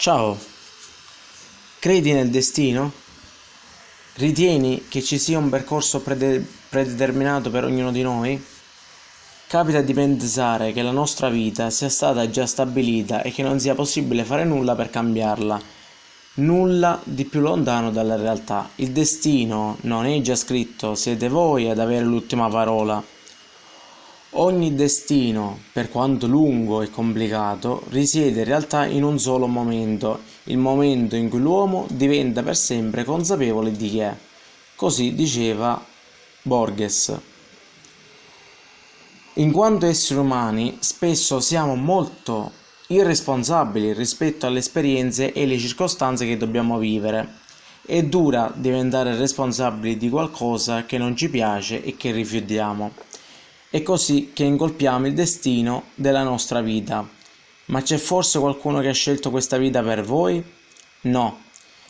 Ciao, credi nel destino? Ritieni che ci sia un percorso prede- predeterminato per ognuno di noi? Capita di pensare che la nostra vita sia stata già stabilita e che non sia possibile fare nulla per cambiarla. Nulla di più lontano dalla realtà. Il destino non è già scritto, siete voi ad avere l'ultima parola. Ogni destino, per quanto lungo e complicato, risiede in realtà in un solo momento, il momento in cui l'uomo diventa per sempre consapevole di chi è. Così diceva Borges. In quanto esseri umani, spesso siamo molto irresponsabili rispetto alle esperienze e alle circostanze che dobbiamo vivere. È dura diventare responsabili di qualcosa che non ci piace e che rifiutiamo. È così che ingolfiamo il destino della nostra vita. Ma c'è forse qualcuno che ha scelto questa vita per voi? No,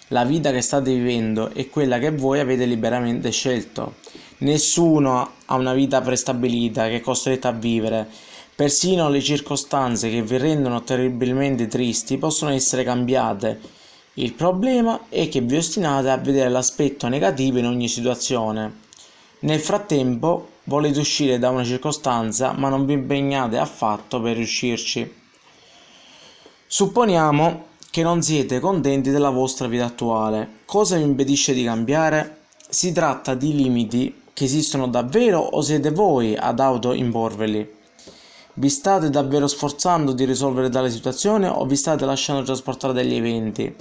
la vita che state vivendo è quella che voi avete liberamente scelto. Nessuno ha una vita prestabilita che è costretto a vivere. Persino le circostanze che vi rendono terribilmente tristi possono essere cambiate. Il problema è che vi ostinate a vedere l'aspetto negativo in ogni situazione. Nel frattempo volete uscire da una circostanza ma non vi impegnate affatto per riuscirci. Supponiamo che non siete contenti della vostra vita attuale. Cosa vi impedisce di cambiare? Si tratta di limiti che esistono davvero o siete voi ad autoimporveli? Vi state davvero sforzando di risolvere tale situazione o vi state lasciando trasportare dagli eventi?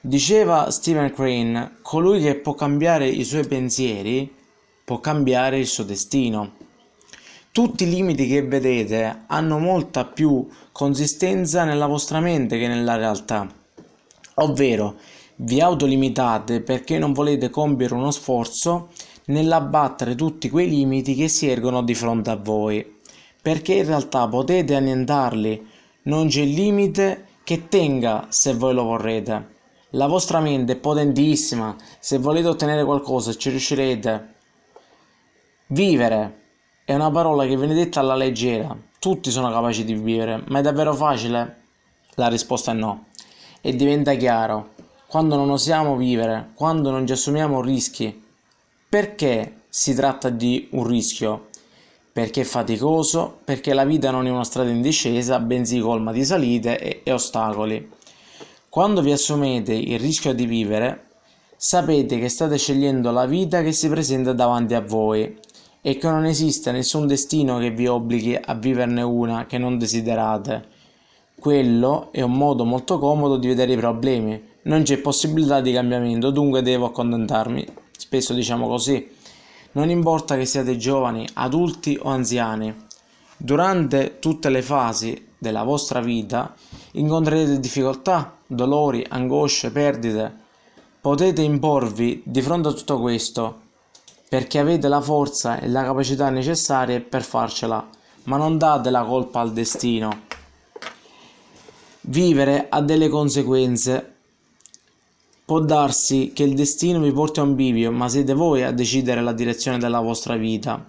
Diceva Stephen Crane, colui che può cambiare i suoi pensieri può cambiare il suo destino. Tutti i limiti che vedete hanno molta più consistenza nella vostra mente che nella realtà. Ovvero, vi autolimitate perché non volete compiere uno sforzo nell'abbattere tutti quei limiti che si ergono di fronte a voi, perché in realtà potete annientarli, non c'è limite che tenga se voi lo vorrete. La vostra mente è potentissima, se volete ottenere qualcosa ci riuscirete. Vivere è una parola che viene detta alla leggera, tutti sono capaci di vivere, ma è davvero facile? La risposta è no. E diventa chiaro, quando non osiamo vivere, quando non ci assumiamo rischi, perché si tratta di un rischio? Perché è faticoso, perché la vita non è una strada in discesa, bensì colma di salite e, e ostacoli. Quando vi assumete il rischio di vivere, sapete che state scegliendo la vita che si presenta davanti a voi e che non esiste nessun destino che vi obblighi a viverne una che non desiderate. Quello è un modo molto comodo di vedere i problemi. Non c'è possibilità di cambiamento, dunque devo accontentarmi. Spesso diciamo così. Non importa che siate giovani, adulti o anziani. Durante tutte le fasi della vostra vita incontrerete difficoltà, dolori, angosce, perdite. Potete imporvi di fronte a tutto questo perché avete la forza e la capacità necessarie per farcela, ma non date la colpa al destino. Vivere ha delle conseguenze. Può darsi che il destino vi porti a un bivio, ma siete voi a decidere la direzione della vostra vita.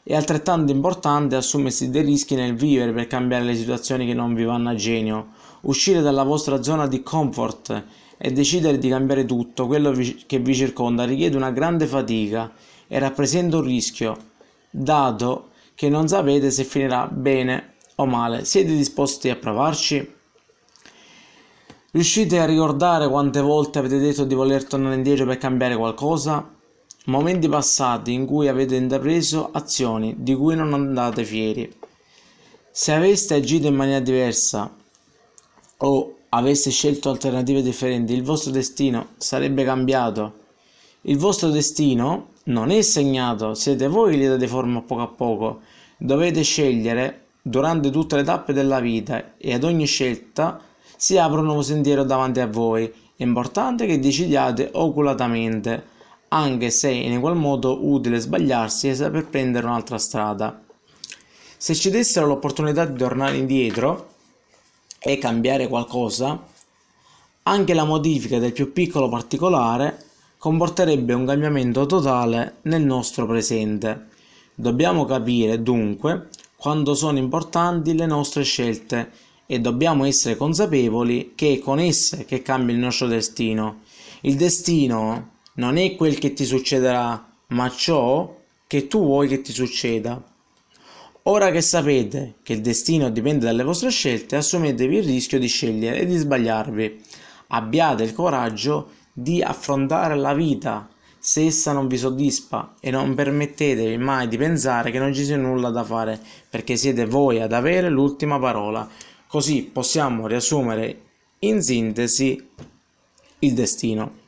È altrettanto importante assumersi dei rischi nel vivere per cambiare le situazioni che non vi vanno a genio, uscire dalla vostra zona di comfort e decidere di cambiare tutto quello che vi circonda richiede una grande fatica e rappresenta un rischio, dato che non sapete se finirà bene o male. Siete disposti a provarci? Riuscite a ricordare quante volte avete detto di voler tornare indietro per cambiare qualcosa? Momenti passati in cui avete intrapreso azioni di cui non andate fieri. Se aveste agito in maniera diversa o aveste scelto alternative differenti, il vostro destino sarebbe cambiato. Il vostro destino non è segnato, siete voi che gli date forma poco a poco. Dovete scegliere durante tutte le tappe della vita e ad ogni scelta si apre un nuovo sentiero davanti a voi. È importante che decidiate oculatamente, anche se in qual modo utile sbagliarsi e saper prendere un'altra strada. Se ci dessero l'opportunità di tornare indietro e cambiare qualcosa, anche la modifica del più piccolo particolare comporterebbe un cambiamento totale nel nostro presente. Dobbiamo capire dunque quanto sono importanti le nostre scelte e dobbiamo essere consapevoli che è con esse che cambia il nostro destino. Il destino non è quel che ti succederà, ma ciò che tu vuoi che ti succeda. Ora che sapete che il destino dipende dalle vostre scelte, assumetevi il rischio di scegliere e di sbagliarvi. Abbiate il coraggio di affrontare la vita se essa non vi soddisfa e non permettetevi mai di pensare che non ci sia nulla da fare, perché siete voi ad avere l'ultima parola. Così possiamo riassumere in sintesi il destino.